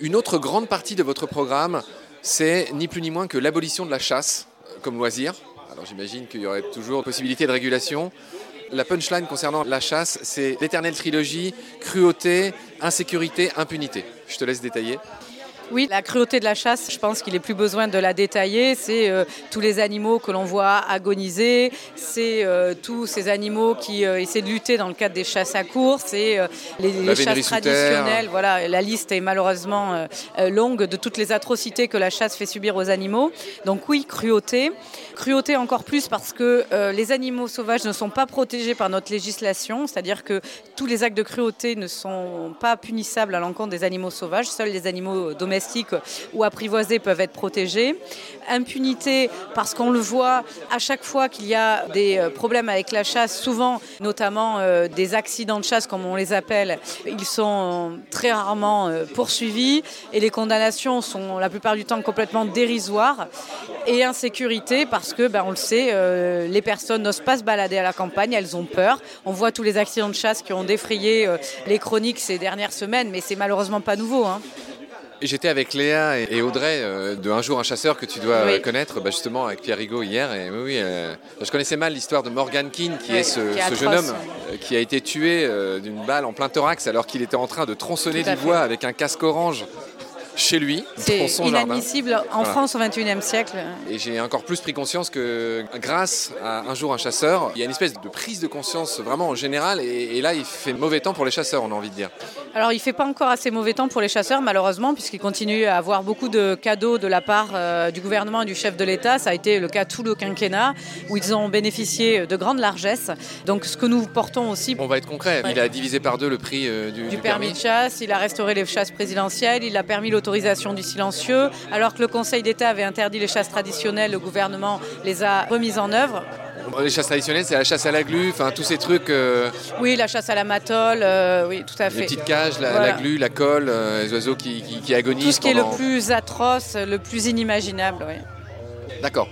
Une autre grande partie de votre programme, c'est ni plus ni moins que l'abolition de la chasse comme loisir. Alors j'imagine qu'il y aurait toujours possibilité de régulation. La punchline concernant la chasse, c'est l'éternelle trilogie, cruauté, insécurité, impunité. Je te laisse détailler. Oui, la cruauté de la chasse, je pense qu'il n'est plus besoin de la détailler. C'est euh, tous les animaux que l'on voit agoniser, c'est euh, tous ces animaux qui euh, essaient de lutter dans le cadre des chasses à course, c'est les, chasses traditionnelles. Voilà, la liste est malheureusement longue de toutes les atrocités que la chasse fait subir aux animaux. Donc oui, cruauté. Cruauté encore plus parce que les animaux sauvages ne sont pas protégés par notre législation, c'est-à-dire que tous les actes de cruauté ne sont pas punissables à l'encontre des animaux sauvages, seuls les animaux domestiques ou apprivoisés peuvent être protégés. Impunité parce qu'on le voit à chaque fois qu'il y a des euh, problèmes avec la chasse, souvent notamment euh, des accidents de chasse comme on les appelle, ils sont très rarement euh, poursuivis et les condamnations sont la plupart du temps complètement dérisoires. Et insécurité parce que, ben, on le sait, les personnes n'osent pas se balader à la campagne, elles ont peur. On voit tous les accidents de chasse qui ont défrayé les chroniques ces dernières semaines, mais c'est malheureusement pas nouveau. Hein. J'étais avec Léa et Audrey euh, de Un jour un chasseur que tu dois connaître, bah, justement avec Pierre Rigaud hier. Et oui, euh, je connaissais mal l'histoire de Morgan Keane, qui est ce, jeune homme euh, qui a été tué d'une balle en plein thorax alors qu'il était en train de tronçonner du bois avec un casque orange chez lui. C'est inadmissible en France au XXIe siècle. Et j'ai encore plus pris conscience que grâce à Un jour un chasseur, il y a une espèce de prise de conscience vraiment en général. Et, là, il fait mauvais temps pour les chasseurs, on a envie de dire. Alors, il ne fait pas encore assez mauvais temps pour les chasseurs, malheureusement, puisqu'il continue à avoir beaucoup de cadeaux de la part euh, du gouvernement et du chef de l'État. Ça a été le cas tout le quinquennat, où ils ont bénéficié de grandes largesses. Donc, ce que nous portons aussi. On va être concret. Il a divisé par deux le prix euh, du, du, permis. de chasse. Il a restauré les chasses présidentielles. Il a permis l'autorisation du silencieux. Alors que le Conseil d'État avait interdit les chasses traditionnelles, le gouvernement les a remises en œuvre. Les chasses traditionnelles, c'est la chasse à la glu, enfin tous ces trucs. Euh, oui, la chasse à la matole, oui, tout à fait. Les petites cages, la, glu, la colle, euh, les oiseaux qui, qui, agonisent. Tout ce qui est le plus atroce, le plus inimaginable, oui. D'accord.